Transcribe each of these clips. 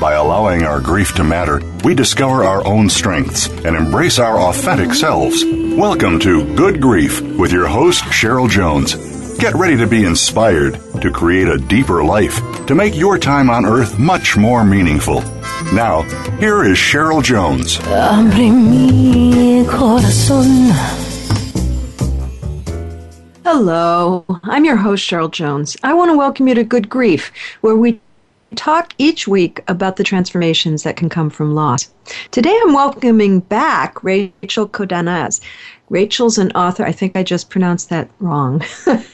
By allowing our grief to matter, we discover our own strengths and embrace our authentic selves. Welcome to Good Grief with your host, Cheryl Jones. Get ready to be inspired to create a deeper life, to make your time on earth much more meaningful. Now, here is Cheryl Jones. Hello, I'm your host, Cheryl Jones. I want to welcome you to Good Grief, where we talk each week about the transformations that can come from loss. Today I'm welcoming back Rachel Kodanaz. Rachel's an author, I think I just pronounced that wrong.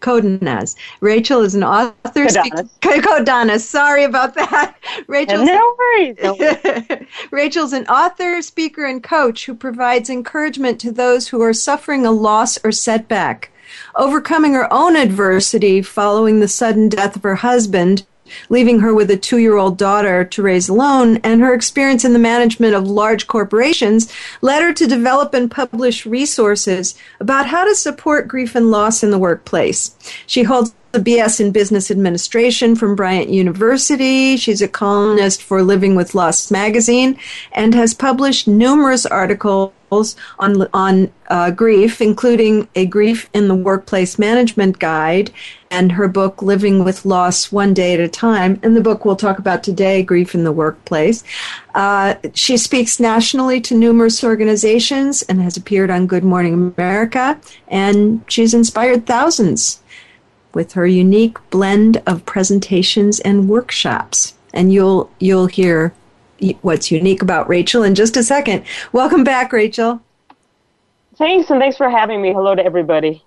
Kodanaz. Rachel is an author. Kodanaz. Sorry about that. Rachel. No worries. No worries. Rachel's an author, speaker, and coach who provides encouragement to those who are suffering a loss or setback. Overcoming her own adversity following the sudden death of her husband, leaving her with a two year old daughter to raise alone, and her experience in the management of large corporations led her to develop and publish resources about how to support grief and loss in the workplace. She holds a BS in Business Administration from Bryant University. She's a columnist for Living with Loss magazine and has published numerous articles on on uh, grief, including a grief in the workplace management guide and her book Living with Loss One Day at a Time. And the book we'll talk about today, Grief in the Workplace. Uh, she speaks nationally to numerous organizations and has appeared on Good Morning America, and she's inspired thousands with her unique blend of presentations and workshops. And you'll you'll hear what's unique about Rachel in just a second. Welcome back, Rachel. Thanks, and thanks for having me. Hello to everybody.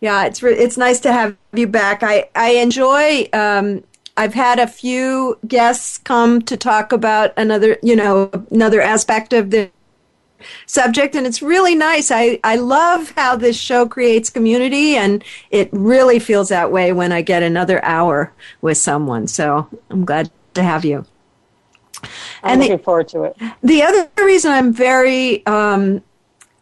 Yeah, it's re- it's nice to have you back. I I enjoy. Um, I've had a few guests come to talk about another, you know, another aspect of the subject and it's really nice. I, I love how this show creates community and it really feels that way when I get another hour with someone. So I'm glad to have you. I'm and looking the, forward to it. The other reason I'm very um,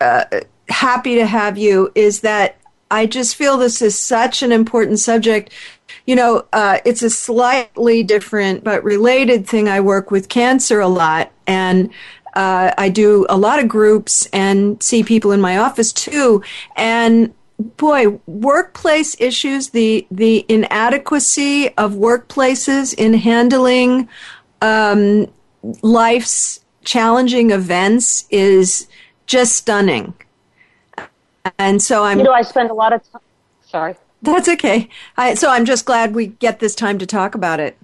uh, happy to have you is that I just feel this is such an important subject. You know, uh, it's a slightly different but related thing. I work with cancer a lot, and uh, I do a lot of groups and see people in my office too. And boy, workplace issues, the the inadequacy of workplaces in handling um, life's challenging events is just stunning. And so I'm. You know, I spend a lot of time. Sorry. That's okay. I, so I'm just glad we get this time to talk about it.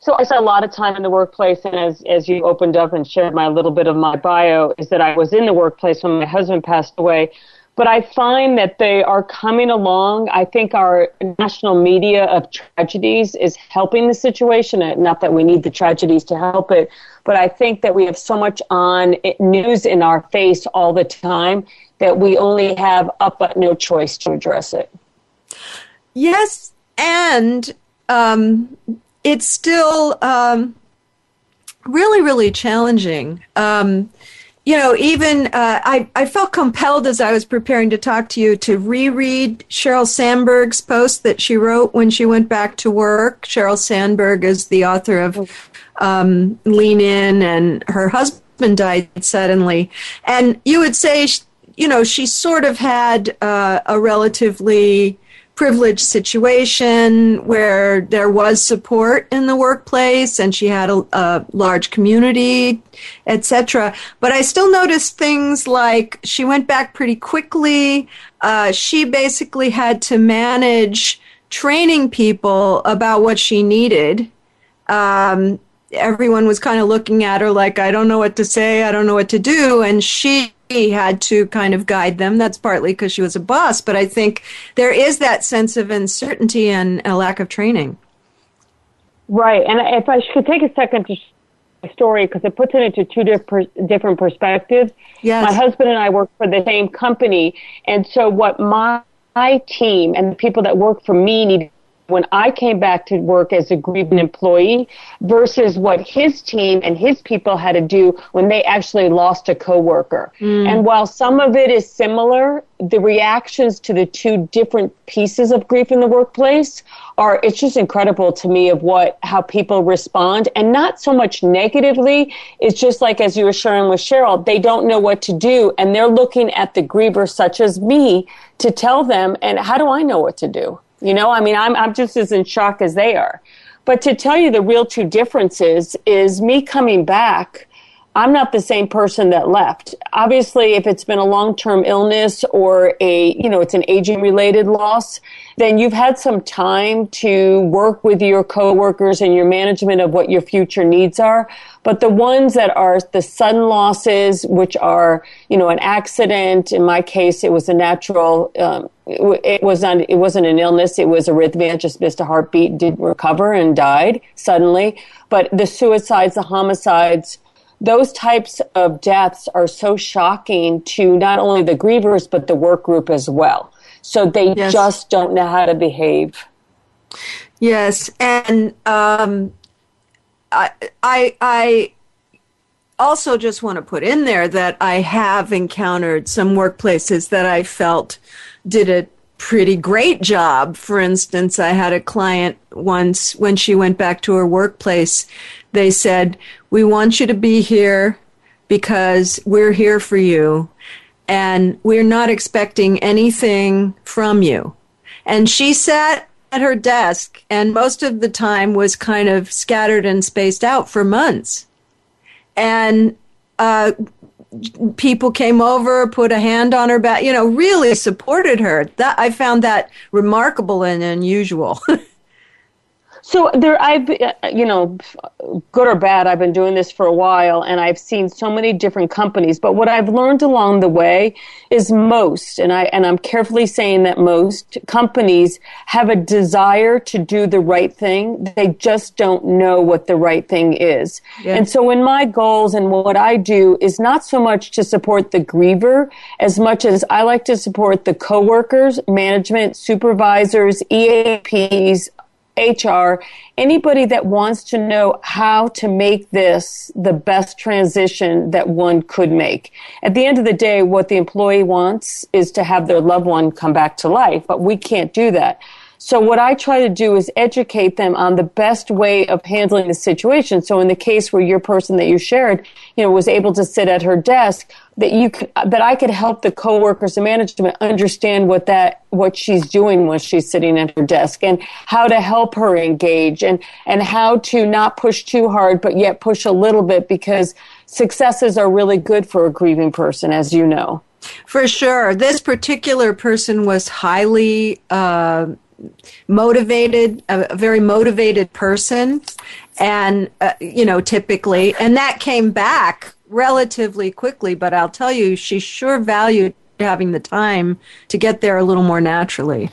So I spent a lot of time in the workplace, and as as you opened up and shared my little bit of my bio, is that I was in the workplace when my husband passed away. But I find that they are coming along. I think our national media of tragedies is helping the situation. Not that we need the tragedies to help it, but I think that we have so much on news in our face all the time that we only have up but no choice to address it. Yes, and um, it's still um, really, really challenging. Um, you know, even uh, I, I felt compelled as I was preparing to talk to you to reread Sheryl Sandberg's post that she wrote when she went back to work. Sheryl Sandberg is the author of um, Lean In, and her husband died suddenly. And you would say, you know, she sort of had uh, a relatively privileged situation where there was support in the workplace and she had a, a large community, etc. But I still noticed things like she went back pretty quickly. Uh, she basically had to manage training people about what she needed. Um, everyone was kind of looking at her like, I don't know what to say, I don't know what to do. And she had to kind of guide them. That's partly because she was a boss, but I think there is that sense of uncertainty and a lack of training. Right. And if I could take a second to story because it puts it into two different different perspectives. Yes. My husband and I work for the same company, and so what my, my team and the people that work for me need when I came back to work as a grieving employee versus what his team and his people had to do when they actually lost a coworker. Mm. And while some of it is similar, the reactions to the two different pieces of grief in the workplace are it's just incredible to me of what how people respond and not so much negatively it's just like as you were sharing with cheryl they don't know what to do and they're looking at the griever such as me to tell them and how do i know what to do you know, I mean, I'm, I'm just as in shock as they are. But to tell you the real two differences is me coming back. I'm not the same person that left. Obviously, if it's been a long-term illness or a, you know, it's an aging related loss, then you've had some time to work with your coworkers and your management of what your future needs are. But the ones that are the sudden losses, which are, you know, an accident. In my case, it was a natural. Um, it, was not. It wasn't an illness. It was arrhythmia. Just missed a heartbeat. Didn't recover and died suddenly. But the suicides, the homicides, those types of deaths are so shocking to not only the grievers but the work group as well. So they yes. just don't know how to behave. Yes, and um, I, I, I also just want to put in there that I have encountered some workplaces that I felt did a pretty great job. For instance, I had a client once when she went back to her workplace, they said, We want you to be here because we're here for you and we're not expecting anything from you. And she sat at her desk and most of the time was kind of scattered and spaced out for months. And uh, people came over, put a hand on her back, you know, really supported her. That I found that remarkable and unusual. So there, I've, uh, you know, good or bad, I've been doing this for a while and I've seen so many different companies. But what I've learned along the way is most, and I, and I'm carefully saying that most companies have a desire to do the right thing. They just don't know what the right thing is. Yeah. And so in my goals and what I do is not so much to support the griever as much as I like to support the coworkers, management, supervisors, EAPs, HR, anybody that wants to know how to make this the best transition that one could make. At the end of the day, what the employee wants is to have their loved one come back to life, but we can't do that. So what I try to do is educate them on the best way of handling the situation. So in the case where your person that you shared, you know, was able to sit at her desk, that you could, that I could help the coworkers and management understand what that what she's doing when she's sitting at her desk and how to help her engage and and how to not push too hard but yet push a little bit because successes are really good for a grieving person as you know. For sure, this particular person was highly. Uh, motivated, a, a, very motivated person, and uh, you know, typically, and that came back relatively quickly. But I'll tell you, she sure valued having the time to get there a little more naturally.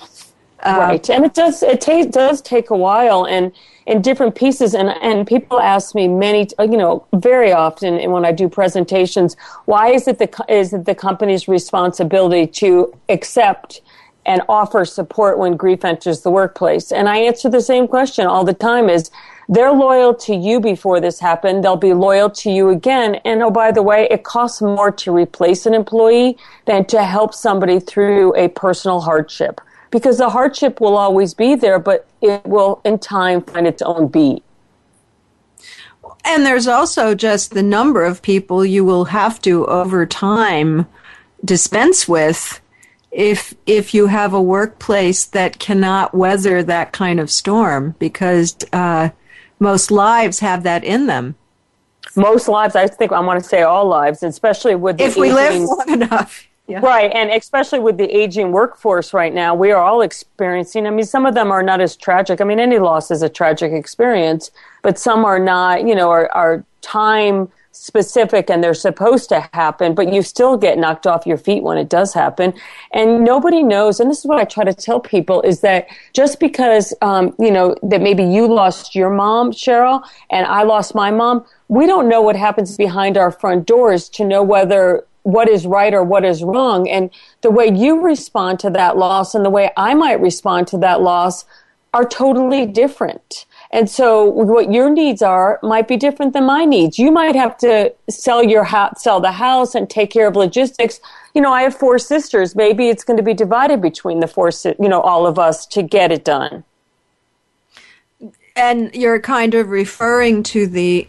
Uh, right, and it does it ta- does take a while, and in different pieces. And and people ask me many, you know, very often when I do presentations, why is it the is it the company's responsibility to accept and offer support when grief enters the workplace? And I answer the same question all the time is they're loyal to you before this happened. They'll be loyal to you again. And oh, by the way, it costs more to replace an employee than to help somebody through a personal hardship because the hardship will always be there, but it will in time find its own beat. And there's also just the number of people you will have to over time dispense with if if you have a workplace that cannot weather that kind of storm because uh, most lives have that in them most lives i think i want to say all lives especially with if we live long enough Yeah. Right, and especially with the aging workforce right now, we are all experiencing. I mean, some of them are not as tragic. I mean, any loss is a tragic experience, but some are not. You know, are, are time specific and they're supposed to happen, but you still get knocked off your feet when it does happen. And nobody knows. And this is what I try to tell people: is that just because um, you know that maybe you lost your mom, Cheryl, and I lost my mom, we don't know what happens behind our front doors to know whether what is right or what is wrong. And the way you respond to that loss and the way I might respond to that loss are totally different. And so what your needs are might be different than my needs. You might have to sell your house, sell the house and take care of logistics. You know, I have four sisters. Maybe it's going to be divided between the four, you know, all of us to get it done. And you're kind of referring to the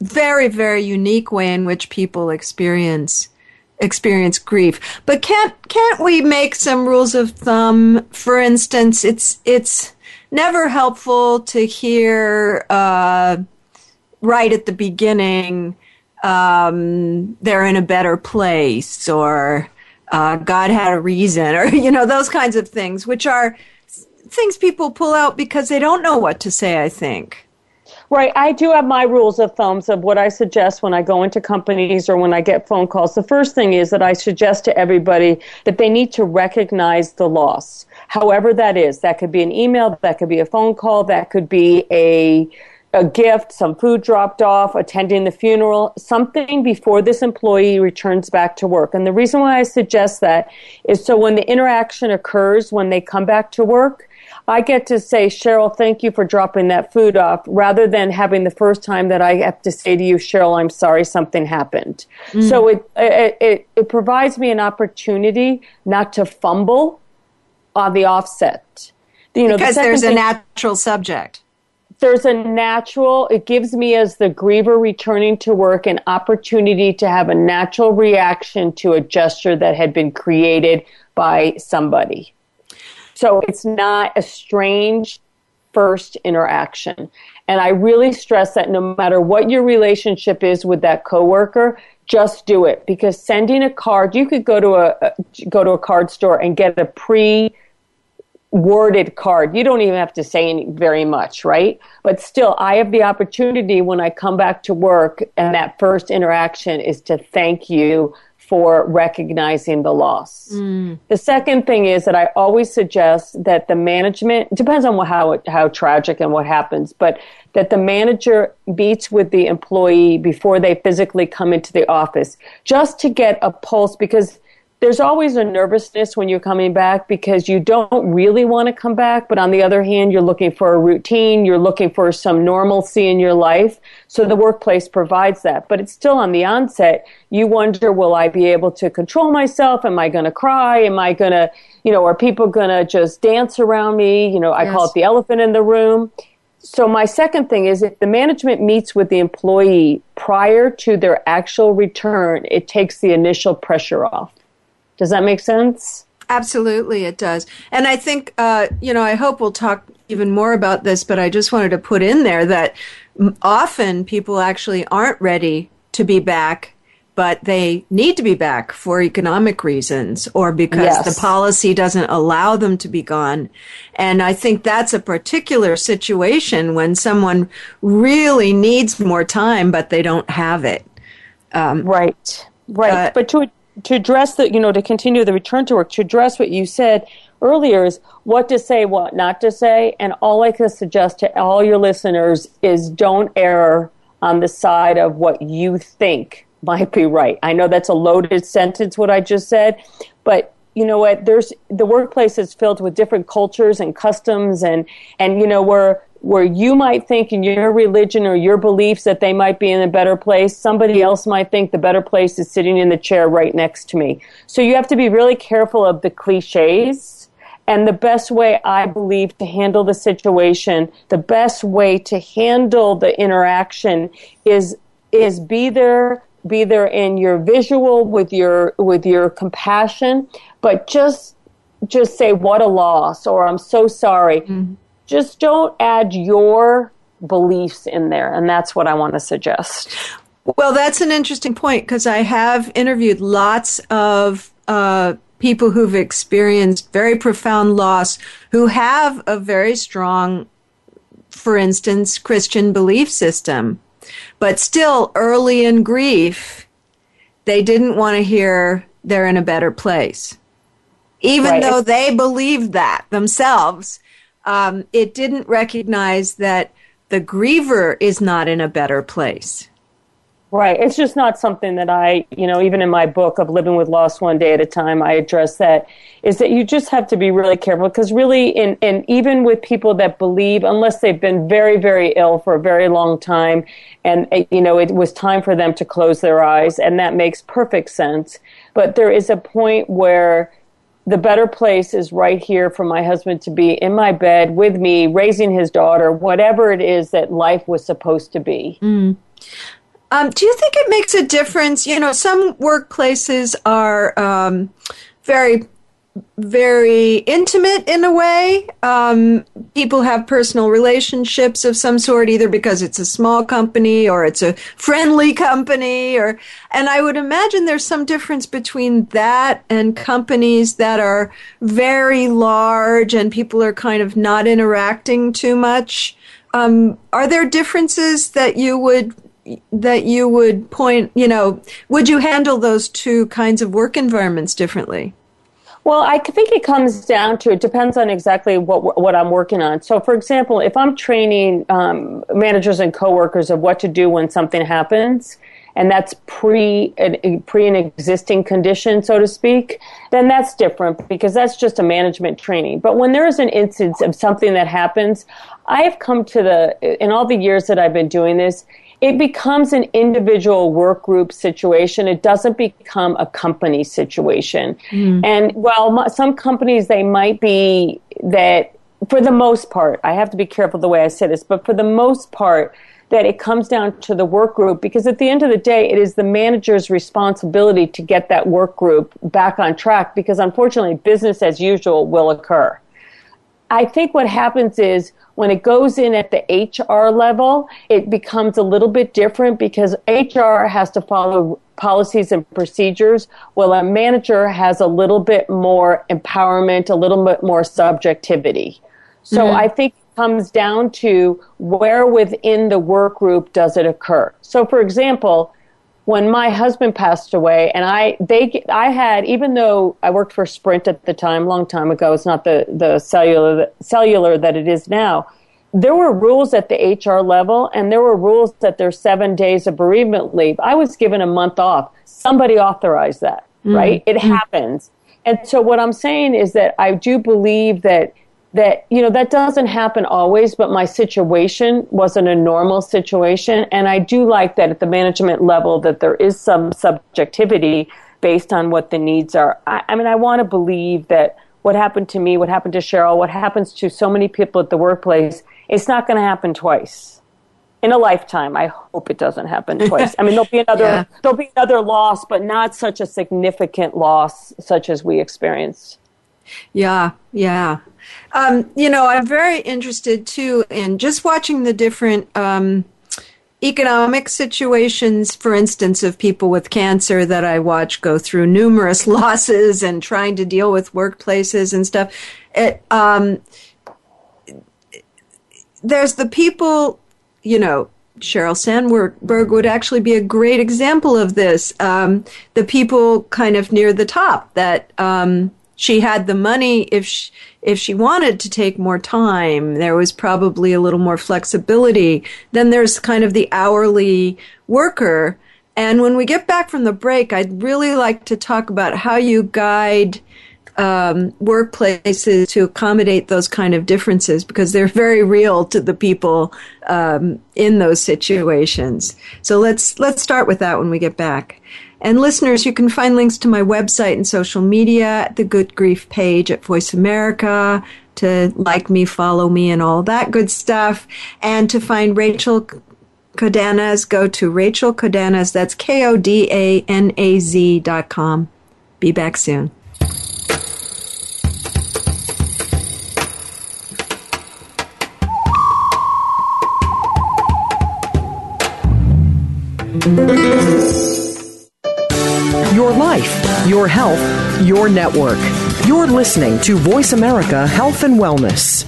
very, very unique way in which people experience experience grief. But can't can't we make some rules of thumb? For instance, it's it's never helpful to hear uh, right at the beginning um, they're in a better place or uh, God had a reason or you know those kinds of things, which are things people pull out because they don't know what to say. I think. Right. I do have my rules of thumbs of what I suggest when I go into companies or when I get phone calls. The first thing is that I suggest to everybody that they need to recognize the loss. However that is. That could be an email, that could be a phone call, that could be a a gift, some food dropped off, attending the funeral, something before this employee returns back to work. And the reason why I suggest that is so when the interaction occurs when they come back to work, I get to say, Cheryl, thank you for dropping that food off, rather than having the first time that I have to say to you, Cheryl, I'm sorry something happened. Mm. So it, it, it, it provides me an opportunity not to fumble on the offset. You know, because the there's thing, a natural subject. There's a natural, it gives me as the griever returning to work an opportunity to have a natural reaction to a gesture that had been created by somebody. So it's not a strange first interaction. And I really stress that no matter what your relationship is with that coworker, just do it because sending a card, you could go to a, go to a card store and get a pre worded card. You don't even have to say any, very much, right? But still, I have the opportunity when I come back to work and that first interaction is to thank you for recognizing the loss. Mm. The second thing is that I always suggest that the management depends on how how tragic and what happens, but that the manager meets with the employee before they physically come into the office just to get a pulse because there's always a nervousness when you're coming back because you don't really want to come back. But on the other hand, you're looking for a routine. You're looking for some normalcy in your life. So the workplace provides that. But it's still on the onset. You wonder, will I be able to control myself? Am I going to cry? Am I going to, you know, are people going to just dance around me? You know, I yes. call it the elephant in the room. So my second thing is if the management meets with the employee prior to their actual return, it takes the initial pressure off. Does that make sense? Absolutely, it does. And I think, uh, you know, I hope we'll talk even more about this, but I just wanted to put in there that often people actually aren't ready to be back, but they need to be back for economic reasons or because yes. the policy doesn't allow them to be gone. And I think that's a particular situation when someone really needs more time, but they don't have it. Um, right. Right. Uh, but to to address the, you know, to continue the return to work, to address what you said earlier is what to say, what not to say. And all I can suggest to all your listeners is don't err on the side of what you think might be right. I know that's a loaded sentence, what I just said, but you know what? There's the workplace is filled with different cultures and customs and, and, you know, where where you might think in your religion or your beliefs that they might be in a better place, somebody else might think the better place is sitting in the chair right next to me. So you have to be really careful of the cliches. And the best way I believe to handle the situation, the best way to handle the interaction is, is be there, be there in your visual with your, with your compassion, but just, just say, what a loss, or I'm so sorry. Mm-hmm just don't add your beliefs in there. And that's what I want to suggest. Well, that's an interesting point because I have interviewed lots of uh, people who've experienced very profound loss, who have a very strong, for instance, Christian belief system, but still early in grief, they didn't want to hear they're in a better place. Even right. though they believed that themselves, um, it didn't recognize that the griever is not in a better place. Right. It's just not something that I, you know, even in my book of Living with Loss One Day at a Time, I address that is that you just have to be really careful because really, in, and even with people that believe, unless they've been very, very ill for a very long time, and, eh, you know, it was time for them to close their eyes, and that makes perfect sense. But there is a point where the better place is right here for my husband to be in my bed with me, raising his daughter, whatever it is that life was supposed to be. Mm. Um, do you think it makes a difference? You know, some workplaces are um, very, very intimate in a way. Um, people have personal relationships of some sort, either because it's a small company or it's a friendly company, or and I would imagine there's some difference between that and companies that are very large and people are kind of not interacting too much. Um, are there differences that you would that you would point, you know, would you handle those two kinds of work environments differently? Well, I think it comes down to it depends on exactly what what I'm working on. So, for example, if I'm training um, managers and coworkers of what to do when something happens, and that's pre an, pre an existing condition, so to speak, then that's different because that's just a management training. But when there is an instance of something that happens, I have come to the in all the years that I've been doing this, it becomes an individual work group situation. It doesn't become a company situation. Mm. And while some companies, they might be that for the most part, I have to be careful the way I say this, but for the most part, that it comes down to the work group because at the end of the day, it is the manager's responsibility to get that work group back on track because unfortunately, business as usual will occur. I think what happens is when it goes in at the HR level, it becomes a little bit different because HR has to follow policies and procedures, while a manager has a little bit more empowerment, a little bit more subjectivity. So mm-hmm. I think it comes down to where within the work group does it occur. So for example, when my husband passed away and I they I had even though I worked for Sprint at the time long time ago it's not the the cellular cellular that it is now there were rules at the HR level and there were rules that there's 7 days of bereavement leave I was given a month off somebody authorized that mm-hmm. right it mm-hmm. happens and so what I'm saying is that I do believe that that you know that doesn't happen always but my situation wasn't a normal situation. And i do like that at the management level that there is some subjectivity based on what the needs are. I, I mean i want to believe that what happened to me what happened to cheryl what happens to so many people at the workplace it's not going to happen twice. In a lifetime i hope it doesn't happen twice. I mean there'll be another yeah. there'll be another loss but not such a significant loss such as we experienced. Yeah, yeah. Um, you know, I'm very interested too in just watching the different um, economic situations, for instance, of people with cancer that I watch go through numerous losses and trying to deal with workplaces and stuff. It, um, there's the people, you know, Sheryl Sandberg would actually be a great example of this. Um, the people kind of near the top that um, she had the money if she, if she wanted to take more time there was probably a little more flexibility. Then there's kind of the hourly worker. And when we get back from the break i'd really like to talk about how you guide um, workplaces to accommodate those kind of differences because they're very real to the people um, in those situations. So let's let's start with that when we get back and listeners, you can find links to my website and social media at the Good Grief page at Voice America to like me, follow me, and all that good stuff. And to find Rachel Kodanaz, go to Rachel Kodanaz, that's K O D A N A Z dot com. Be back soon. your health, your network. You're listening to Voice America Health and Wellness.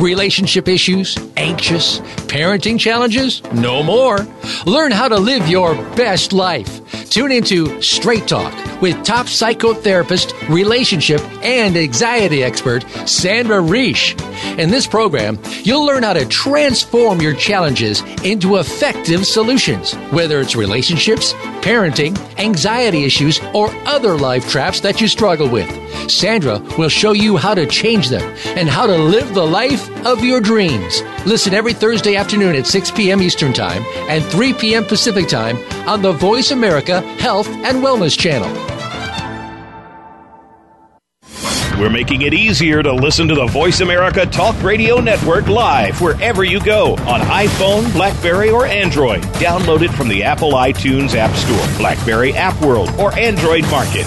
Relationship issues? Anxious? Parenting challenges? No more. Learn how to live your best life. Tune into Straight Talk with top psychotherapist, relationship, and anxiety expert Sandra Reish. In this program, you'll learn how to transform your challenges into effective solutions, whether it's relationships, parenting, anxiety issues, or other life traps that you struggle with. Sandra will show you how to change them and how to live the life of your dreams. Listen every Thursday afternoon at 6 p.m. Eastern Time and 3 p.m. Pacific Time on the Voice America Health and Wellness Channel. We're making it easier to listen to the Voice America Talk Radio Network live wherever you go on iPhone, Blackberry, or Android. Download it from the Apple iTunes App Store, Blackberry App World, or Android Market.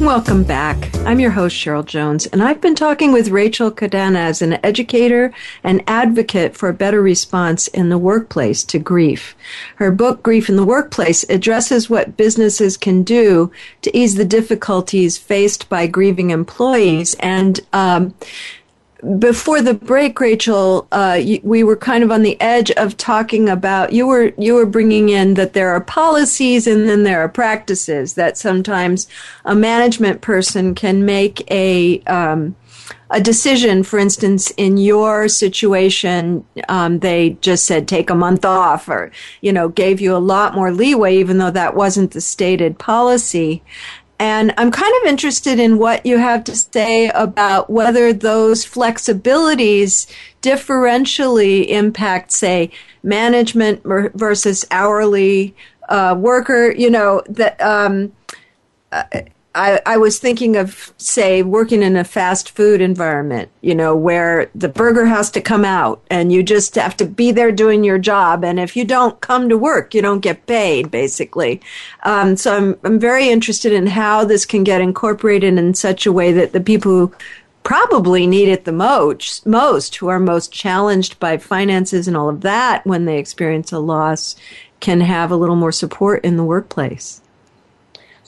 Welcome back. I'm your host, Cheryl Jones, and I've been talking with Rachel Kodanaz, an educator and advocate for a better response in the workplace to grief. Her book, Grief in the Workplace, addresses what businesses can do to ease the difficulties faced by grieving employees and um, before the break, Rachel, uh, we were kind of on the edge of talking about you were you were bringing in that there are policies and then there are practices that sometimes a management person can make a um, a decision. For instance, in your situation, um, they just said take a month off, or you know, gave you a lot more leeway, even though that wasn't the stated policy. And I'm kind of interested in what you have to say about whether those flexibilities differentially impact, say, management versus hourly uh, worker. You know, that um, uh, I, I was thinking of, say, working in a fast food environment, you know, where the burger has to come out and you just have to be there doing your job. And if you don't come to work, you don't get paid, basically. Um, so I'm, I'm very interested in how this can get incorporated in such a way that the people who probably need it the most, most who are most challenged by finances and all of that when they experience a loss, can have a little more support in the workplace.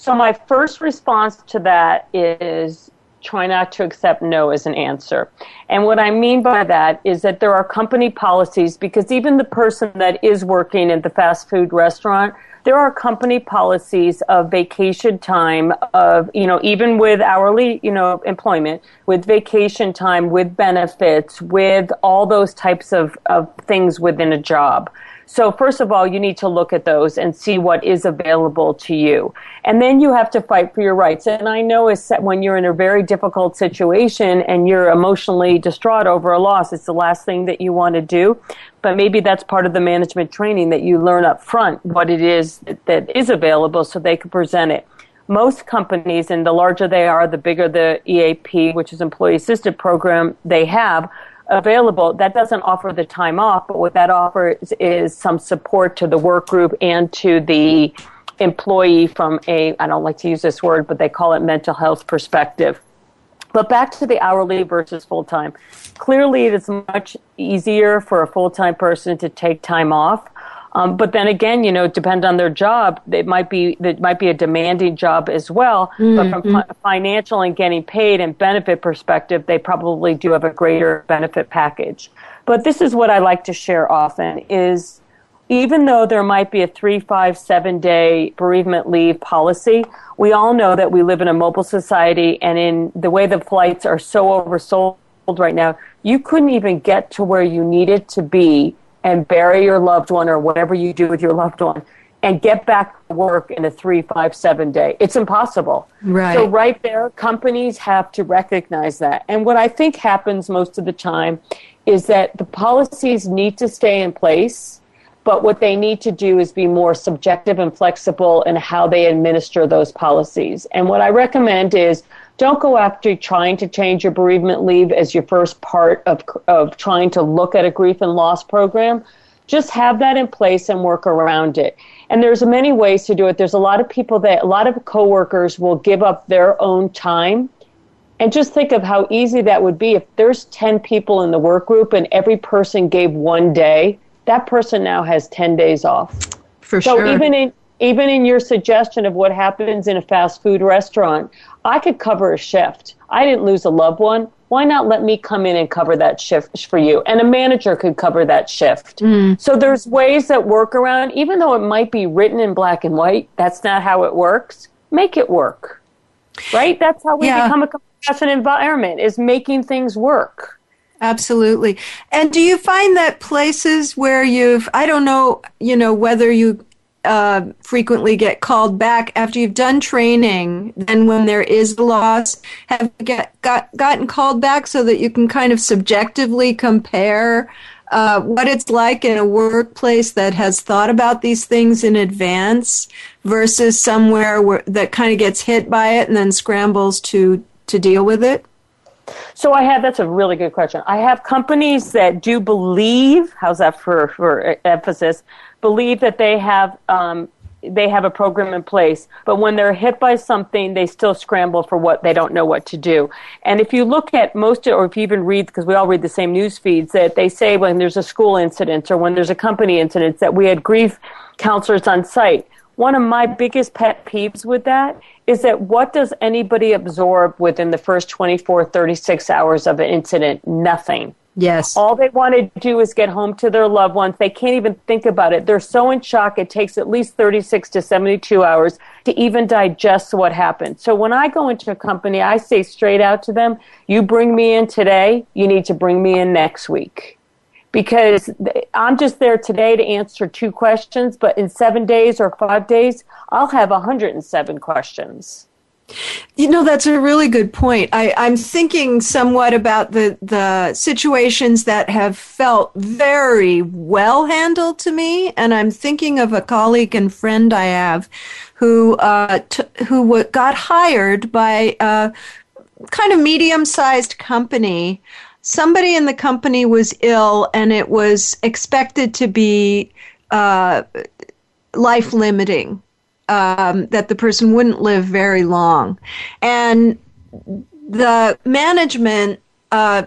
So my first response to that is try not to accept no as an answer. And what I mean by that is that there are company policies because even the person that is working at the fast food restaurant, there are company policies of vacation time of, you know, even with hourly, you know, employment, with vacation time, with benefits, with all those types of, of things within a job. So first of all, you need to look at those and see what is available to you. And then you have to fight for your rights. And I know it's when you're in a very difficult situation and you're emotionally distraught over a loss, it's the last thing that you want to do. But maybe that's part of the management training that you learn up front what it is that is available so they can present it most companies, and the larger they are, the bigger the EAP, which is employee assisted program they have, available, that doesn't offer the time off, but what that offers is some support to the work group and to the employee from a, I don't like to use this word, but they call it mental health perspective. But back to the hourly versus full time. Clearly, it is much easier for a full time person to take time off um, but then again, you know, depend on their job. It might be it might be a demanding job as well. Mm-hmm. But from mm-hmm. financial and getting paid and benefit perspective, they probably do have a greater benefit package. But this is what I like to share often: is even though there might be a three, five, seven day bereavement leave policy, we all know that we live in a mobile society, and in the way the flights are so oversold right now, you couldn't even get to where you needed to be and bury your loved one or whatever you do with your loved one and get back to work in a three, five, seven day. It's impossible. Right. So right there, companies have to recognize that. And what I think happens most of the time is that the policies need to stay in place, but what they need to do is be more subjective and flexible in how they administer those policies. And what I recommend is don't go after trying to change your bereavement leave as your first part of, of trying to look at a grief and loss program. Just have that in place and work around it. And there's many ways to do it. There's a lot of people that, a lot of coworkers will give up their own time. And just think of how easy that would be if there's 10 people in the work group and every person gave one day that person now has 10 days off. For so sure. even in even in your suggestion of what happens in a fast food restaurant, I could cover a shift. I didn't lose a loved one. Why not let me come in and cover that shift for you? And a manager could cover that shift. Mm. So there's ways that work around, even though it might be written in black and white, that's not how it works. Make it work. Right? That's how we yeah. become a compassionate environment is making things work. Absolutely. And do you find that places where you've, I don't know, you know, whether you uh, frequently get called back after you've done training, then when there is a loss, have get, got, gotten called back so that you can kind of subjectively compare uh, what it's like in a workplace that has thought about these things in advance versus somewhere where, that kind of gets hit by it and then scrambles to, to deal with it? So I have that's a really good question. I have companies that do believe, how's that for for emphasis, believe that they have um, they have a program in place, but when they're hit by something, they still scramble for what they don't know what to do. And if you look at most, or if you even read, because we all read the same news feeds, that they say when there's a school incident or when there's a company incident that we had grief counselors on site. One of my biggest pet peeves with that is that what does anybody absorb within the first 24, 36 hours of an incident? Nothing. Yes. All they want to do is get home to their loved ones. They can't even think about it. They're so in shock. It takes at least 36 to 72 hours to even digest what happened. So when I go into a company, I say straight out to them, you bring me in today, you need to bring me in next week because I'm just there today to answer two questions, but in seven days or five days, I'll have 107 questions. You know, that's a really good point. I, I'm thinking somewhat about the, the situations that have felt very well handled to me. And I'm thinking of a colleague and friend I have who, uh, t- who w- got hired by a kind of medium sized company somebody in the company was ill and it was expected to be uh, life limiting, um, that the person wouldn't live very long. And the management uh,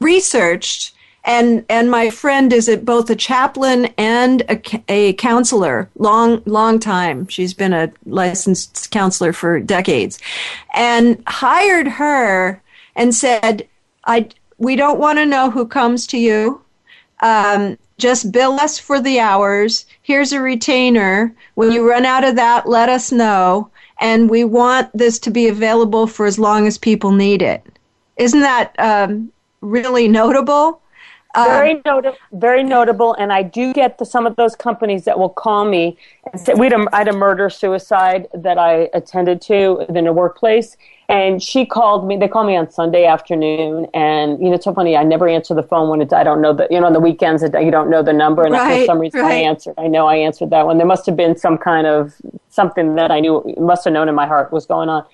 researched. And, and my friend is both a chaplain and a, a counselor, long, long time. She's been a licensed counselor for decades and hired her and said, I, we don't want to know who comes to you. Um, just bill us for the hours. Here's a retainer. When you run out of that, let us know. And we want this to be available for as long as people need it. Isn't that um, really notable? Very um, notable, very notable. And I do get to some of those companies that will call me and say, we had had a murder suicide that I attended to in a workplace. And she called me, they called me on Sunday afternoon. And, you know, it's so funny. I never answer the phone when it's, I don't know the, you know, on the weekends, that you don't know the number. And right, for some reason right. I answered. I know I answered that one. There must have been some kind of something that I knew, must have known in my heart was going on.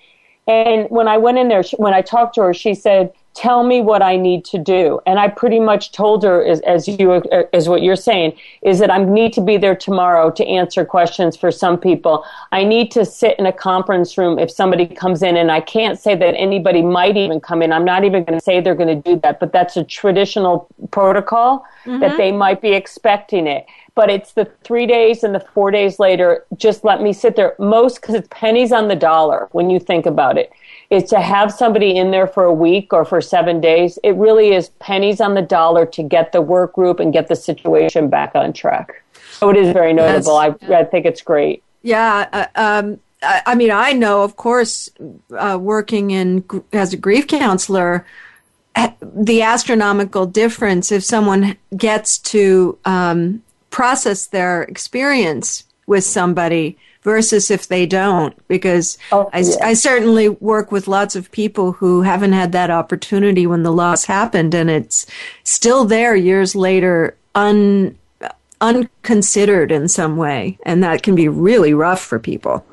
And when I went in there, when I talked to her, she said, tell me what I need to do. And I pretty much told her, as, as you, as what you're saying, is that I need to be there tomorrow to answer questions for some people. I need to sit in a conference room if somebody comes in and I can't say that anybody might even come in. I'm not even going to say they're going to do that, but that's a traditional protocol mm-hmm. that they might be expecting it. But it's the three days and the four days later, just let me sit there. Most, because it's pennies on the dollar when you think about it is to have somebody in there for a week or for seven days. It really is pennies on the dollar to get the work group and get the situation back on track. So it is very notable. I, I think it's great. Yeah. Uh, um, I, I, mean, I know, of course, uh, working in as a grief counselor, eh, the astronomical difference if someone gets to um, process their experience with somebody versus if they don't, because oh, I, yeah. I certainly work with lots of people who haven't had that opportunity when the loss happened and it's still there years later, un, unconsidered in some way, and that can be really rough for people.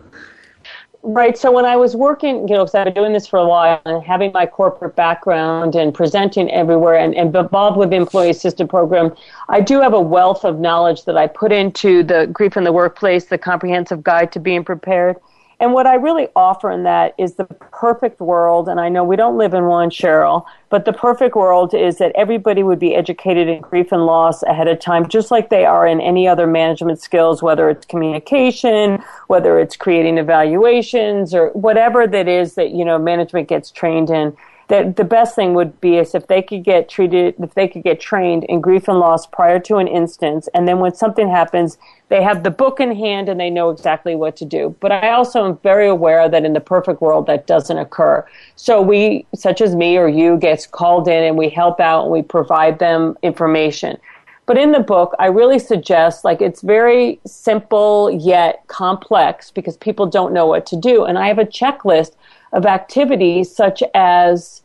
Right. So when I was working, you know, because I've been doing this for a while and having my corporate background and presenting everywhere and, and involved with the employee assistance program, I do have a wealth of knowledge that I put into the Grief in the Workplace, the comprehensive guide to being prepared. And what I really offer in that is the perfect world. And I know we don't live in one, Cheryl, but the perfect world is that everybody would be educated in grief and loss ahead of time, just like they are in any other management skills, whether it's communication, whether it's creating evaluations or whatever that is that, you know, management gets trained in that the best thing would be is if they could get treated, if they could get trained in grief and loss prior to an instance, and then when something happens, they have the book in hand and they know exactly what to do. But I also am very aware that in the perfect world that doesn't occur. So we, such as me or you, gets called in and we help out and we provide them information. But in the book, I really suggest like it's very simple yet complex because people don't know what to do. And I have a checklist of activities such as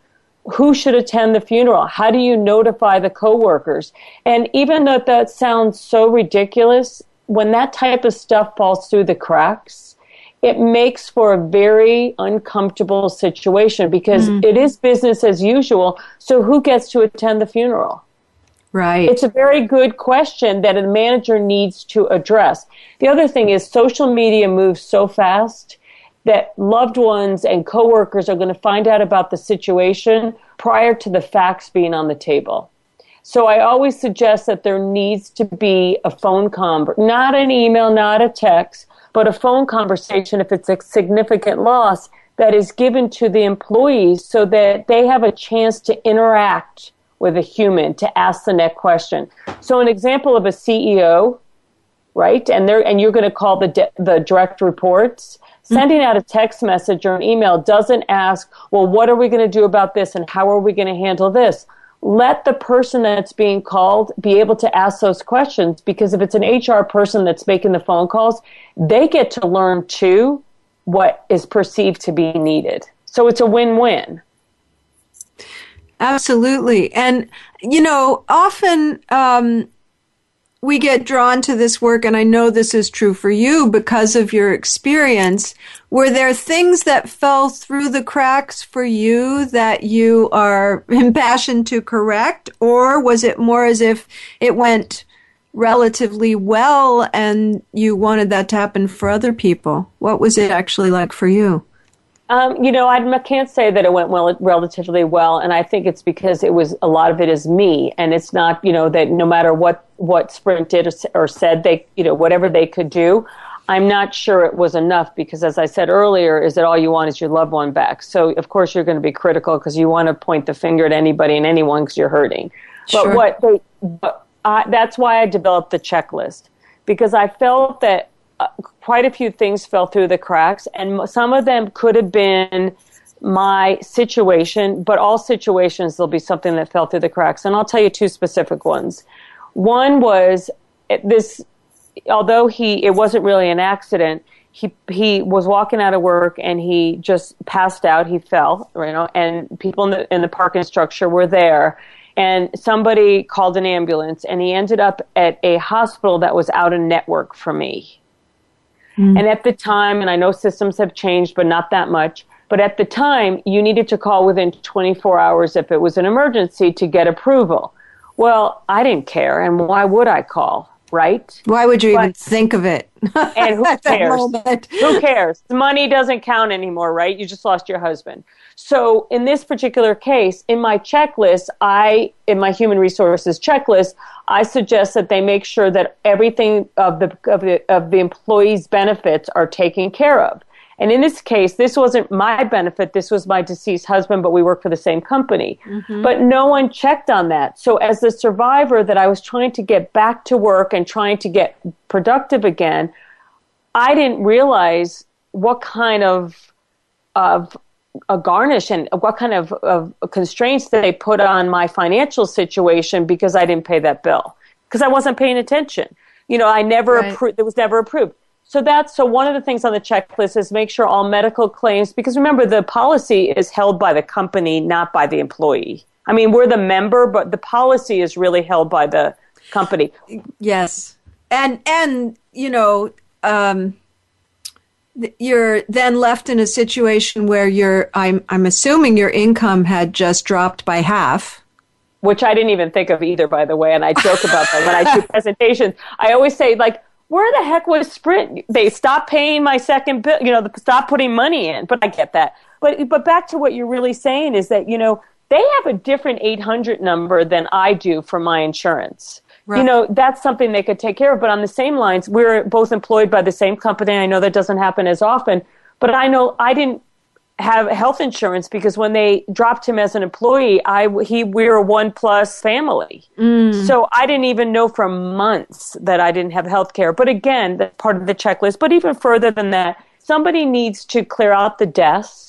who should attend the funeral? How do you notify the coworkers? And even though that sounds so ridiculous, when that type of stuff falls through the cracks, it makes for a very uncomfortable situation because mm. it is business as usual. So who gets to attend the funeral? Right. It's a very good question that a manager needs to address. The other thing is social media moves so fast that loved ones and coworkers are going to find out about the situation prior to the facts being on the table. So I always suggest that there needs to be a phone conver, not an email, not a text, but a phone conversation if it's a significant loss that is given to the employees so that they have a chance to interact with a human to ask the next question. So an example of a CEO, right? And they and you're going to call the de- the direct reports Sending out a text message or an email doesn't ask, well, what are we going to do about this and how are we going to handle this? Let the person that's being called be able to ask those questions because if it's an HR person that's making the phone calls, they get to learn too what is perceived to be needed. So it's a win win. Absolutely. And, you know, often um, we get drawn to this work, and I know this is true for you because of your experience. Were there things that fell through the cracks for you that you are impassioned to correct, or was it more as if it went relatively well and you wanted that to happen for other people? What was it actually like for you? Um, you know, I can't say that it went well, relatively well, and I think it's because it was a lot of it is me, and it's not, you know, that no matter what what Sprint did or, or said, they, you know, whatever they could do, I'm not sure it was enough because, as I said earlier, is that all you want is your loved one back. So, of course, you're going to be critical because you want to point the finger at anybody and anyone because you're hurting. Sure. But what they, but I, that's why I developed the checklist because I felt that uh, quite a few things fell through the cracks, and some of them could have been my situation, but all situations there'll be something that fell through the cracks. And I'll tell you two specific ones. One was this, although he, it wasn't really an accident, he, he was walking out of work and he just passed out. He fell, you know, and people in the, in the parking structure were there and somebody called an ambulance and he ended up at a hospital that was out of network for me. Mm. And at the time, and I know systems have changed, but not that much. But at the time, you needed to call within 24 hours if it was an emergency to get approval. Well, I didn't care, and why would I call? Right? Why would you but, even think of it? and who cares? who cares? The money doesn't count anymore, right? You just lost your husband. So in this particular case, in my checklist, I, in my human resources checklist, I suggest that they make sure that everything of the, of the, of the employee's benefits are taken care of. And in this case, this wasn't my benefit. This was my deceased husband, but we work for the same company. Mm-hmm. But no one checked on that. So as the survivor that I was trying to get back to work and trying to get productive again, I didn't realize what kind of of a garnish and what kind of, of constraints they put on my financial situation because I didn't pay that bill because I wasn't paying attention. You know, I never right. approved. It was never approved. So that's so one of the things on the checklist is make sure all medical claims because remember the policy is held by the company, not by the employee. I mean, we're the member, but the policy is really held by the company. Yes. and and you know um, you're then left in a situation where you're I'm I'm assuming your income had just dropped by half. Which I didn't even think of either by the way and I joke about that when I do presentations. I always say like where the heck was Sprint? They stopped paying my second bill you know stop putting money in. But I get that. But but back to what you're really saying is that you know they have a different 800 number than I do for my insurance Right. You know, that's something they could take care of. But on the same lines, we're both employed by the same company. I know that doesn't happen as often, but I know I didn't have health insurance because when they dropped him as an employee, I he we're a one plus family. Mm. So I didn't even know for months that I didn't have health care. But again, that's part of the checklist. But even further than that, somebody needs to clear out the desk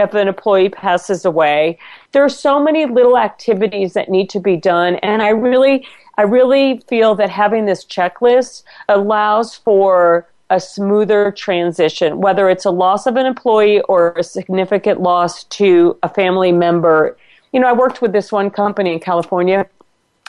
if an employee passes away. There are so many little activities that need to be done, and I really I really feel that having this checklist allows for a smoother transition, whether it's a loss of an employee or a significant loss to a family member. You know, I worked with this one company in California.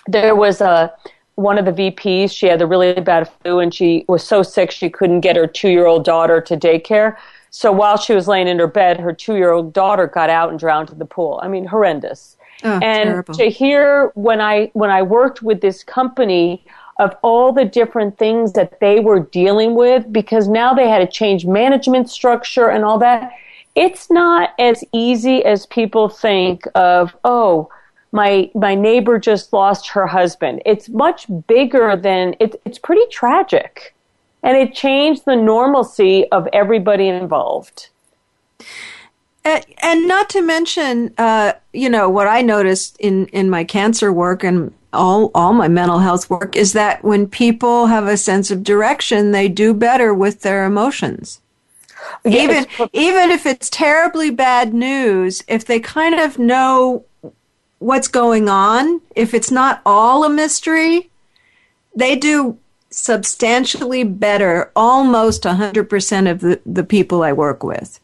There was a one of the VPs, she had a really bad flu and she was so sick she couldn't get her two year old daughter to daycare. So while she was laying in her bed, her two year old daughter got out and drowned in the pool. I mean, horrendous. Oh, and terrible. to hear when I when I worked with this company of all the different things that they were dealing with because now they had to change management structure and all that. It's not as easy as people think of, oh, my my neighbor just lost her husband. It's much bigger than it, it's pretty tragic. And it changed the normalcy of everybody involved. And, and not to mention, uh, you know, what I noticed in, in my cancer work and all, all my mental health work is that when people have a sense of direction, they do better with their emotions. Yeah, even, even if it's terribly bad news, if they kind of know what's going on, if it's not all a mystery, they do substantially better almost 100% of the, the people I work with.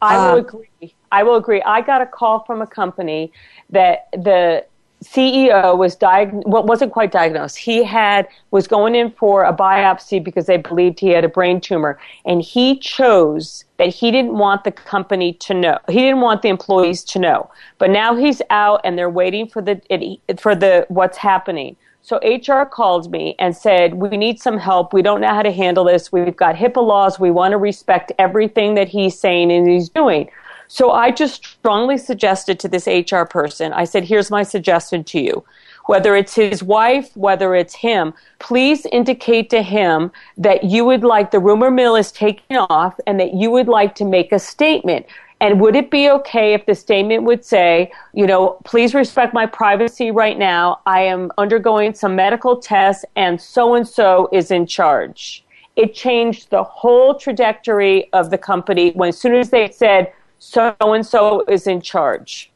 I will uh, agree. I will agree. I got a call from a company that the CEO was diagnosed, well, wasn't quite diagnosed. He had, was going in for a biopsy because they believed he had a brain tumor. And he chose that he didn't want the company to know. He didn't want the employees to know. But now he's out and they're waiting for the, it, for the, what's happening. So HR called me and said, we need some help. We don't know how to handle this. We've got HIPAA laws. We want to respect everything that he's saying and he's doing. So I just strongly suggested to this HR person, I said, here's my suggestion to you. Whether it's his wife, whether it's him, please indicate to him that you would like the rumor mill is taken off and that you would like to make a statement. And would it be okay if the statement would say, you know, please respect my privacy right now. I am undergoing some medical tests and so and so is in charge. It changed the whole trajectory of the company when as soon as they said, so and so is in charge.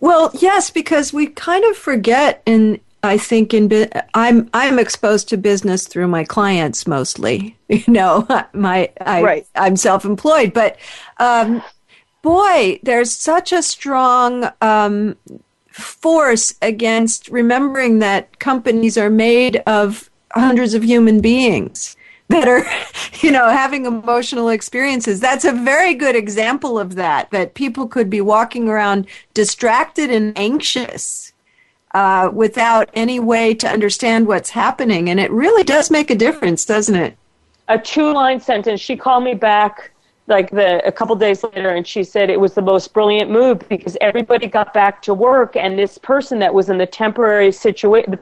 Well, yes, because we kind of forget in I think in I'm I'm exposed to business through my clients mostly. You know, my I, right. I'm self-employed, but um, boy, there's such a strong um, force against remembering that companies are made of hundreds of human beings that are, you know, having emotional experiences. That's a very good example of that, that people could be walking around distracted and anxious. Uh, without any way to understand what's happening. And it really does make a difference, doesn't it? A two line sentence. She called me back like the a couple days later and she said it was the most brilliant move because everybody got back to work and this person that was in the temporary situation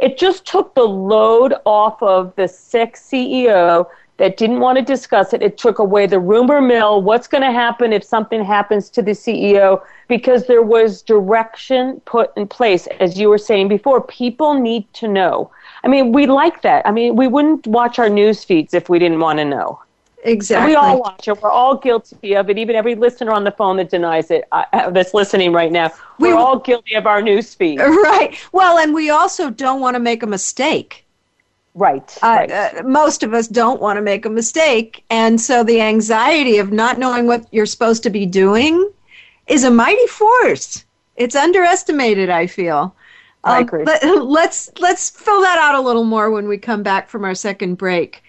it just took the load off of the sick CEO that didn't want to discuss it it took away the rumor mill what's going to happen if something happens to the CEO because there was direction put in place as you were saying before people need to know I mean we like that I mean we wouldn't watch our news feeds if we didn't want to know Exactly. We all watch it. We're all guilty of it. Even every listener on the phone that denies it, uh, that's listening right now, we're we, all guilty of our news feed. Right. Well, and we also don't want to make a mistake. Right. Uh, right. Uh, most of us don't want to make a mistake, and so the anxiety of not knowing what you're supposed to be doing is a mighty force. It's underestimated, I feel. I um, agree. Let, let's let's fill that out a little more when we come back from our second break.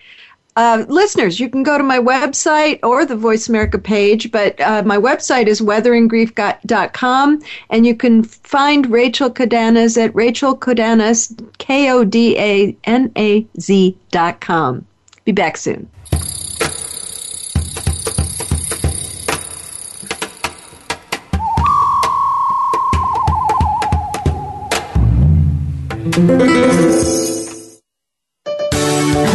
Uh, listeners, you can go to my website or the Voice America page, but uh, my website is weatheringgrief.com, and you can find Rachel Kodanaz at Rachel Kodanaz, dot com. Be back soon.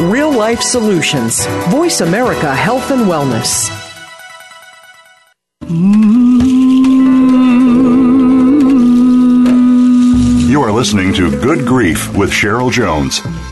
Real life solutions. Voice America Health and Wellness. You are listening to Good Grief with Cheryl Jones.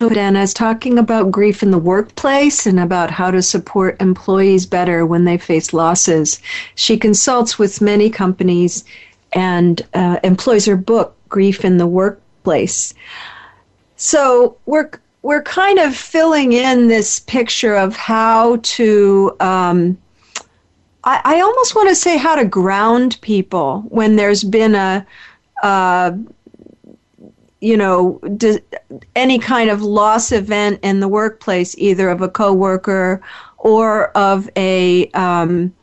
Kodanaz talking about grief in the workplace and about how to support employees better when they face losses. She consults with many companies and uh, employs her book, Grief in the Workplace. So we're we're kind of filling in this picture of how to. Um, I, I, almost want to say how to ground people when there's been a. Uh, you know, any kind of loss event in the workplace, either of a coworker or of a, um,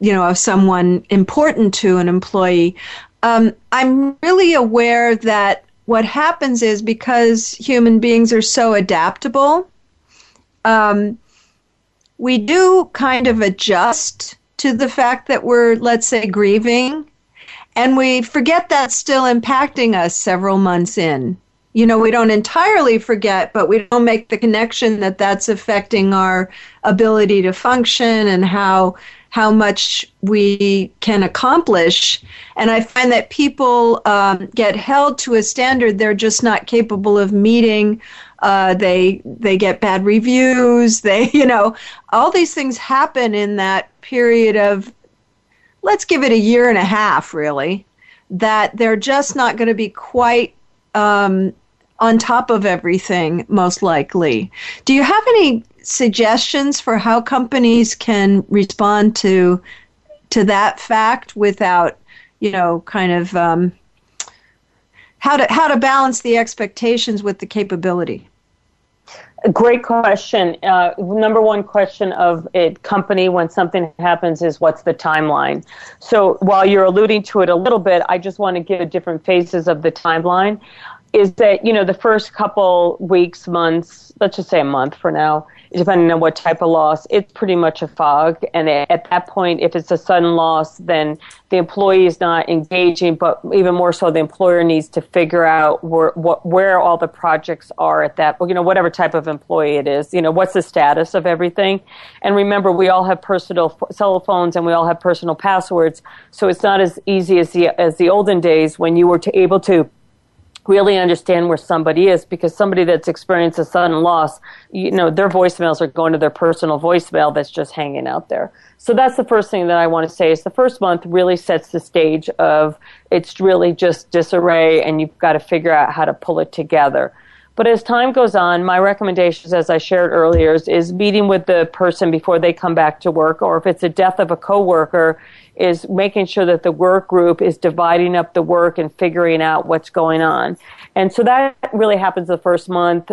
you know, of someone important to an employee. Um, I'm really aware that what happens is because human beings are so adaptable, um, we do kind of adjust to the fact that we're, let's say, grieving and we forget that's still impacting us several months in. You know, we don't entirely forget, but we don't make the connection that that's affecting our ability to function and how how much we can accomplish. And I find that people um, get held to a standard they're just not capable of meeting. Uh, they they get bad reviews. They you know all these things happen in that period of let's give it a year and a half, really, that they're just not going to be quite um, on top of everything, most likely. Do you have any suggestions for how companies can respond to to that fact without, you know, kind of um, how to how to balance the expectations with the capability? Great question. Uh, number one question of a company when something happens is what's the timeline? So while you're alluding to it a little bit, I just want to give different phases of the timeline. Is that, you know, the first couple weeks, months, let's just say a month for now, depending on what type of loss, it's pretty much a fog. And at that point, if it's a sudden loss, then the employee is not engaging, but even more so, the employer needs to figure out where, what, where all the projects are at that, you know, whatever type of employee it is, you know, what's the status of everything. And remember, we all have personal cell phones and we all have personal passwords. So it's not as easy as the, as the olden days when you were to able to really understand where somebody is because somebody that's experienced a sudden loss, you know, their voicemails are going to their personal voicemail that's just hanging out there. So that's the first thing that I want to say is the first month really sets the stage of it's really just disarray and you've got to figure out how to pull it together. But as time goes on, my recommendations, as I shared earlier, is, is, meeting with the person before they come back to work, or if it's a death of a coworker, is making sure that the work group is dividing up the work and figuring out what's going on. And so that really happens the first month.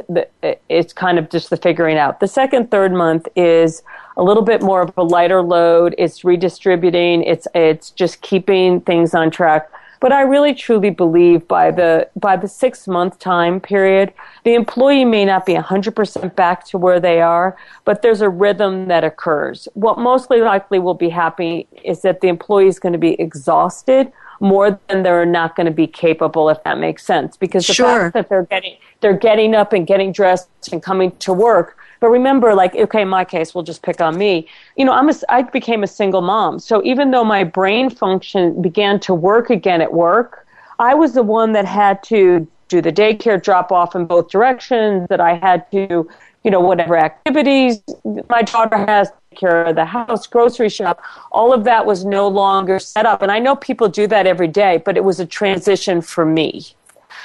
It's kind of just the figuring out. The second, third month is a little bit more of a lighter load. It's redistributing. It's it's just keeping things on track. But I really truly believe by the by the six month time period, the employee may not be 100% back to where they are, but there's a rhythm that occurs. What mostly likely will be happening is that the employee is going to be exhausted more than they're not going to be capable, if that makes sense. Because the sure. fact that they're getting they're getting up and getting dressed and coming to work but remember, like, okay, in my case, we'll just pick on me. You know, I'm a, I became a single mom. So even though my brain function began to work again at work, I was the one that had to do the daycare drop off in both directions, that I had to, you know, whatever activities my daughter has, care of the house, grocery shop, all of that was no longer set up. And I know people do that every day, but it was a transition for me.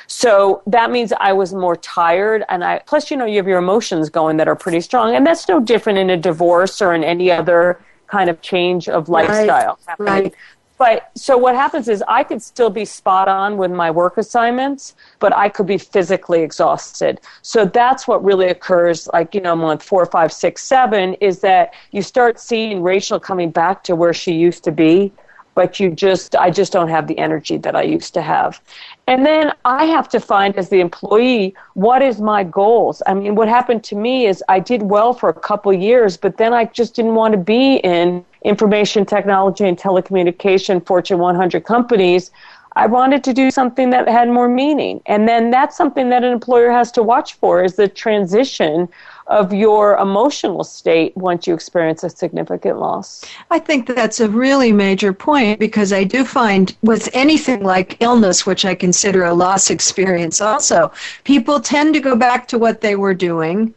So that means I was more tired and I plus you know you have your emotions going that are pretty strong and that's no different in a divorce or in any other kind of change of lifestyle right, right. But so what happens is I could still be spot on with my work assignments, but I could be physically exhausted. So that's what really occurs, like, you know, month four, five, six, seven, is that you start seeing Rachel coming back to where she used to be, but you just, I just don't have the energy that I used to have. And then I have to find as the employee what is my goals. I mean, what happened to me is I did well for a couple years, but then I just didn't want to be in information technology and telecommunication Fortune 100 companies. I wanted to do something that had more meaning. And then that's something that an employer has to watch for is the transition of your emotional state once you experience a significant loss. I think that's a really major point because I do find with anything like illness, which I consider a loss experience also, people tend to go back to what they were doing.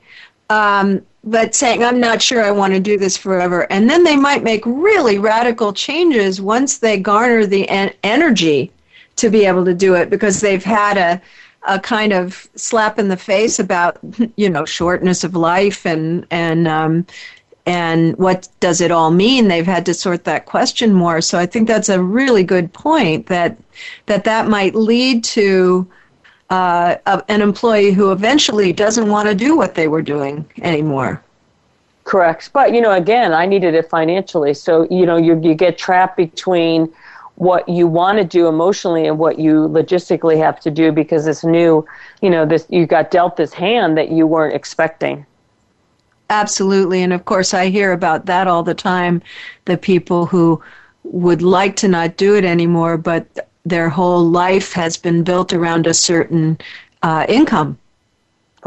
Um, but saying, I'm not sure I want to do this forever. And then they might make really radical changes once they garner the en- energy to be able to do it because they've had a a kind of slap in the face about you know shortness of life and and um, and what does it all mean? They've had to sort that question more. So I think that's a really good point that that that might lead to uh, a, an employee who eventually doesn't want to do what they were doing anymore. Correct, but you know, again, I needed it financially, so you know, you you get trapped between what you want to do emotionally and what you logistically have to do because it's new you know this you got dealt this hand that you weren't expecting. Absolutely and of course i hear about that all the time the people who would like to not do it anymore but their whole life has been built around a certain uh, income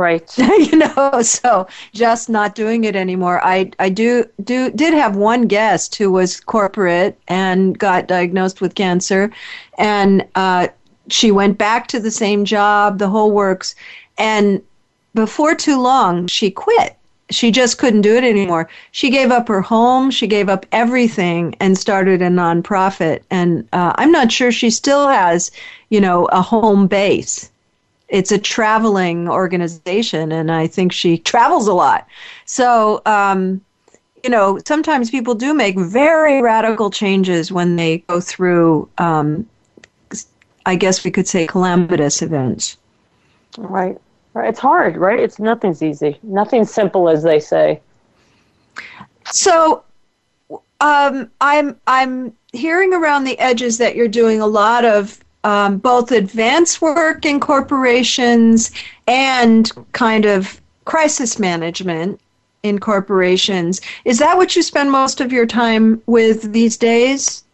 Right. you know, so just not doing it anymore. I I do do did have one guest who was corporate and got diagnosed with cancer, and uh, she went back to the same job, the whole works, and before too long she quit. She just couldn't do it anymore. She gave up her home, she gave up everything, and started a nonprofit. And uh, I'm not sure she still has, you know, a home base it's a traveling organization, and I think she travels a lot. So, um, you know, sometimes people do make very radical changes when they go through, um, I guess we could say, calamitous events. Right. Right. It's hard, right? It's nothing's easy. Nothing's simple, as they say. So, um, I'm I'm hearing around the edges that you're doing a lot of um, both advanced work in corporations and kind of crisis management in corporations. Is that what you spend most of your time with these days?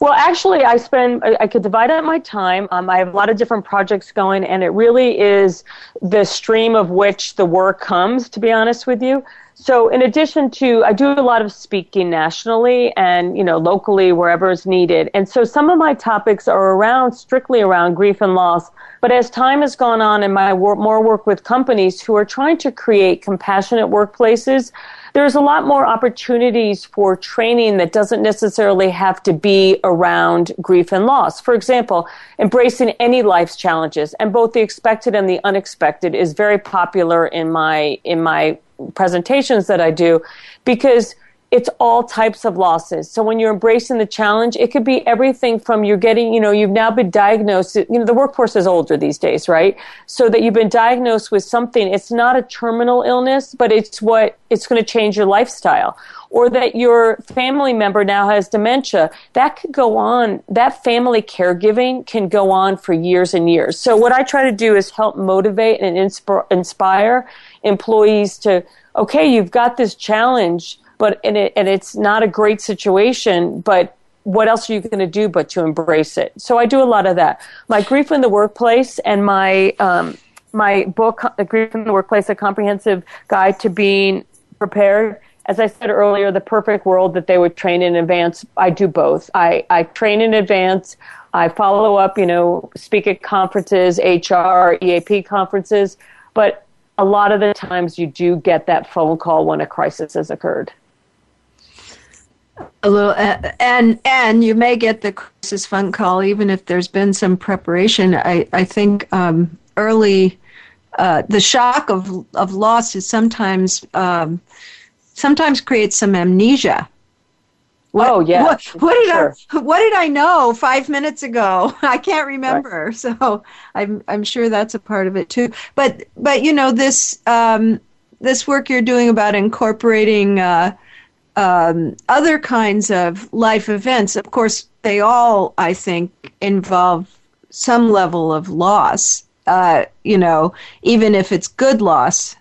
Well, actually, I spend, I could divide up my time. Um, I have a lot of different projects going, and it really is the stream of which the work comes, to be honest with you. So in addition to, I do a lot of speaking nationally and, you know, locally wherever is needed. And so some of my topics are around, strictly around grief and loss. But as time has gone on and my more work with companies who are trying to create compassionate workplaces, there's a lot more opportunities for training that doesn't necessarily have to be around grief and loss. For example, embracing any life's challenges and both the expected and the unexpected is very popular in my in my presentations that I do because it's all types of losses. So when you're embracing the challenge, it could be everything from you're getting, you know, you've now been diagnosed, you know, the workforce is older these days, right? So that you've been diagnosed with something, it's not a terminal illness, but it's what, it's going to change your lifestyle. Or that your family member now has dementia. That could go on, that family caregiving can go on for years and years. So what I try to do is help motivate and inspire employees to, okay, you've got this challenge but and, it, and it's not a great situation, but what else are you going to do but to embrace it? So I do a lot of that. My grief in the workplace and my um, my book, Grief in the Workplace: A Comprehensive Guide to Being Prepared. As I said earlier, the perfect world that they would train in advance. I do both. I, I train in advance. I follow up, you know, speak at conferences, HR, EAP conferences, but a lot of the times you do get that phone call when a crisis has occurred. A little uh, and and you may get the crisis phone call even if there's been some preparation. I i think um, early uh, the shock of of loss is sometimes um, sometimes creates some amnesia what, oh yeah. What, what did sure. I What did I know five minutes ago? I can't remember. Right. So I'm I'm sure that's a part of it too. But but you know this um, this work you're doing about incorporating uh, um, other kinds of life events, of course, they all, I think, involve some level of loss. Uh, you know, even if it's good loss,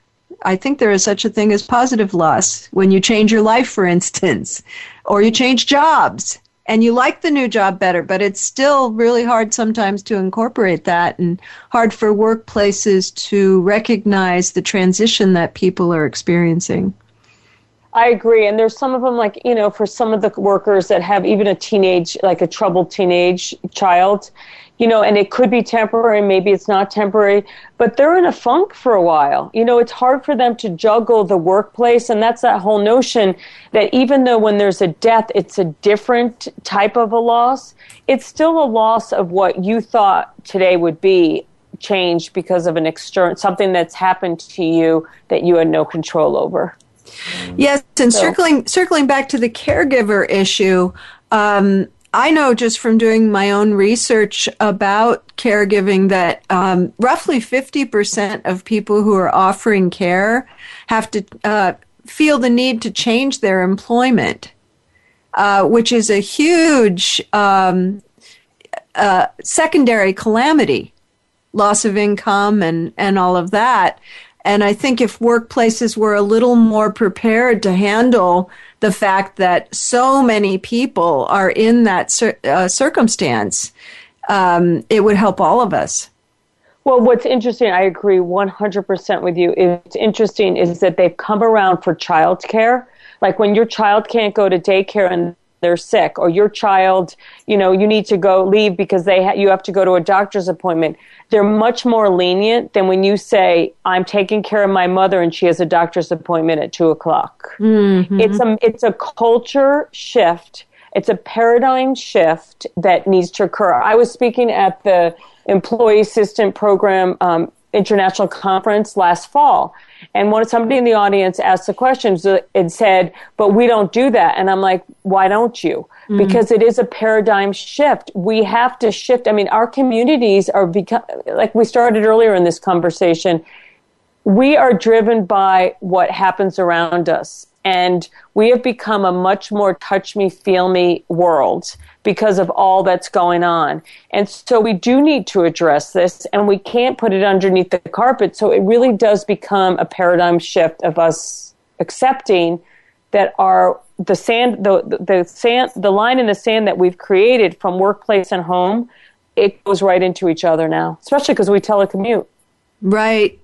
I think there is such a thing as positive loss when you change your life, for instance, or you change jobs and you like the new job better, but it's still really hard sometimes to incorporate that and hard for workplaces to recognize the transition that people are experiencing. I agree. And there's some of them, like, you know, for some of the workers that have even a teenage, like a troubled teenage child, you know, and it could be temporary, maybe it's not temporary, but they're in a funk for a while. You know, it's hard for them to juggle the workplace. And that's that whole notion that even though when there's a death, it's a different type of a loss, it's still a loss of what you thought today would be changed because of an external, something that's happened to you that you had no control over. Yes, and so. circling circling back to the caregiver issue, um, I know just from doing my own research about caregiving that um, roughly fifty percent of people who are offering care have to uh, feel the need to change their employment, uh, which is a huge um, uh, secondary calamity, loss of income and and all of that. And I think if workplaces were a little more prepared to handle the fact that so many people are in that cir- uh, circumstance, um, it would help all of us. Well, what's interesting, I agree 100% with you. It's interesting is that they've come around for childcare. Like when your child can't go to daycare and they're sick, or your child, you know, you need to go leave because they ha- you have to go to a doctor's appointment they're much more lenient than when you say, I'm taking care of my mother and she has a doctor's appointment at two o'clock. Mm-hmm. It's a, it's a culture shift. It's a paradigm shift that needs to occur. I was speaking at the Employee Assistant Program um, International Conference last fall, and when somebody in the audience asked the questions it said, "But we don't do that," and I'm like, "Why don't you?" mm-hmm. because it is a paradigm shift. We have to shift. I mean, our communities are become like we started earlier in this conversation. We are driven by what happens around us. And we have become a much more touch me, feel me world because of all that's going on. And so we do need to address this and we can't put it underneath the carpet. So it really does become a paradigm shift of us accepting that our the sand the the sand the line in the sand that we've created from workplace and home it goes right into each other now especially because we telecommute right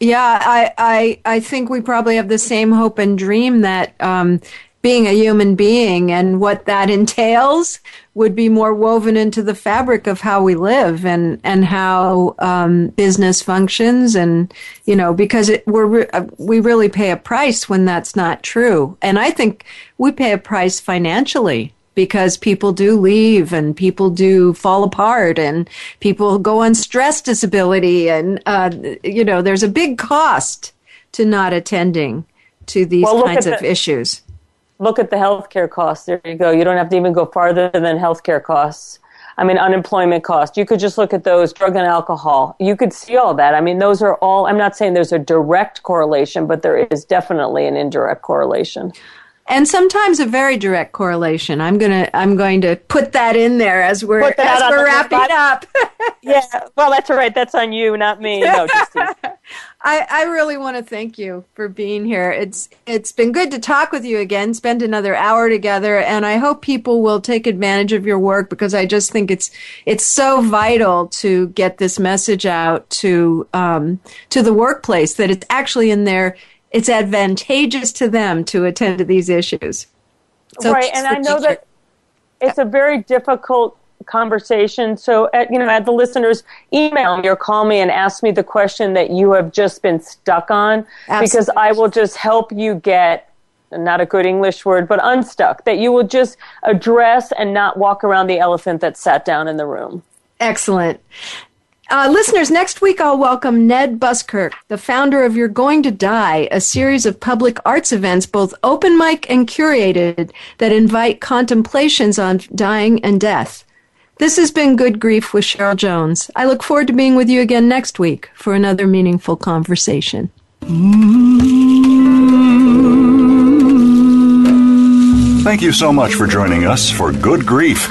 Yeah, I, I, I think we probably have the same hope and dream that um, being a human being and what that entails would be more woven into the fabric of how we live and and how um, business functions and you know because it, we're uh, we really pay a price when that's not true. And I think we pay a price financially because people do leave and people do fall apart and people go on stress disability and uh, you know there's a big cost to not attending to these well, kinds of the- issues look at the healthcare costs. There you go. You don't have to even go farther than healthcare costs. I mean, unemployment costs. You could just look at those, drug and alcohol. You could see all that. I mean, those are all, I'm not saying there's a direct correlation, but there is definitely an indirect correlation and sometimes a very direct correlation. I'm gonna I'm going to put that in there as we're as we're wrapping up. yeah, well, that's all right. That's on you, not me. No, I, I really want to thank you for being here. It's it's been good to talk with you again, spend another hour together, and I hope people will take advantage of your work because I just think it's it's so vital to get this message out to um, to the workplace that it's actually in their it's advantageous to them to attend to these issues. So right, and I know that it's a very difficult conversation. So, at, you know, at the listeners, email me or call me and ask me the question that you have just been stuck on, Absolutely. because I will just help you get not a good English word, but unstuck. That you will just address and not walk around the elephant that sat down in the room. Excellent. Uh, listeners, next week I'll welcome Ned Buskirk, the founder of You're Going to Die, a series of public arts events, both open mic and curated, that invite contemplations on dying and death. This has been Good Grief with Cheryl Jones. I look forward to being with you again next week for another meaningful conversation. Thank you so much for joining us for Good Grief.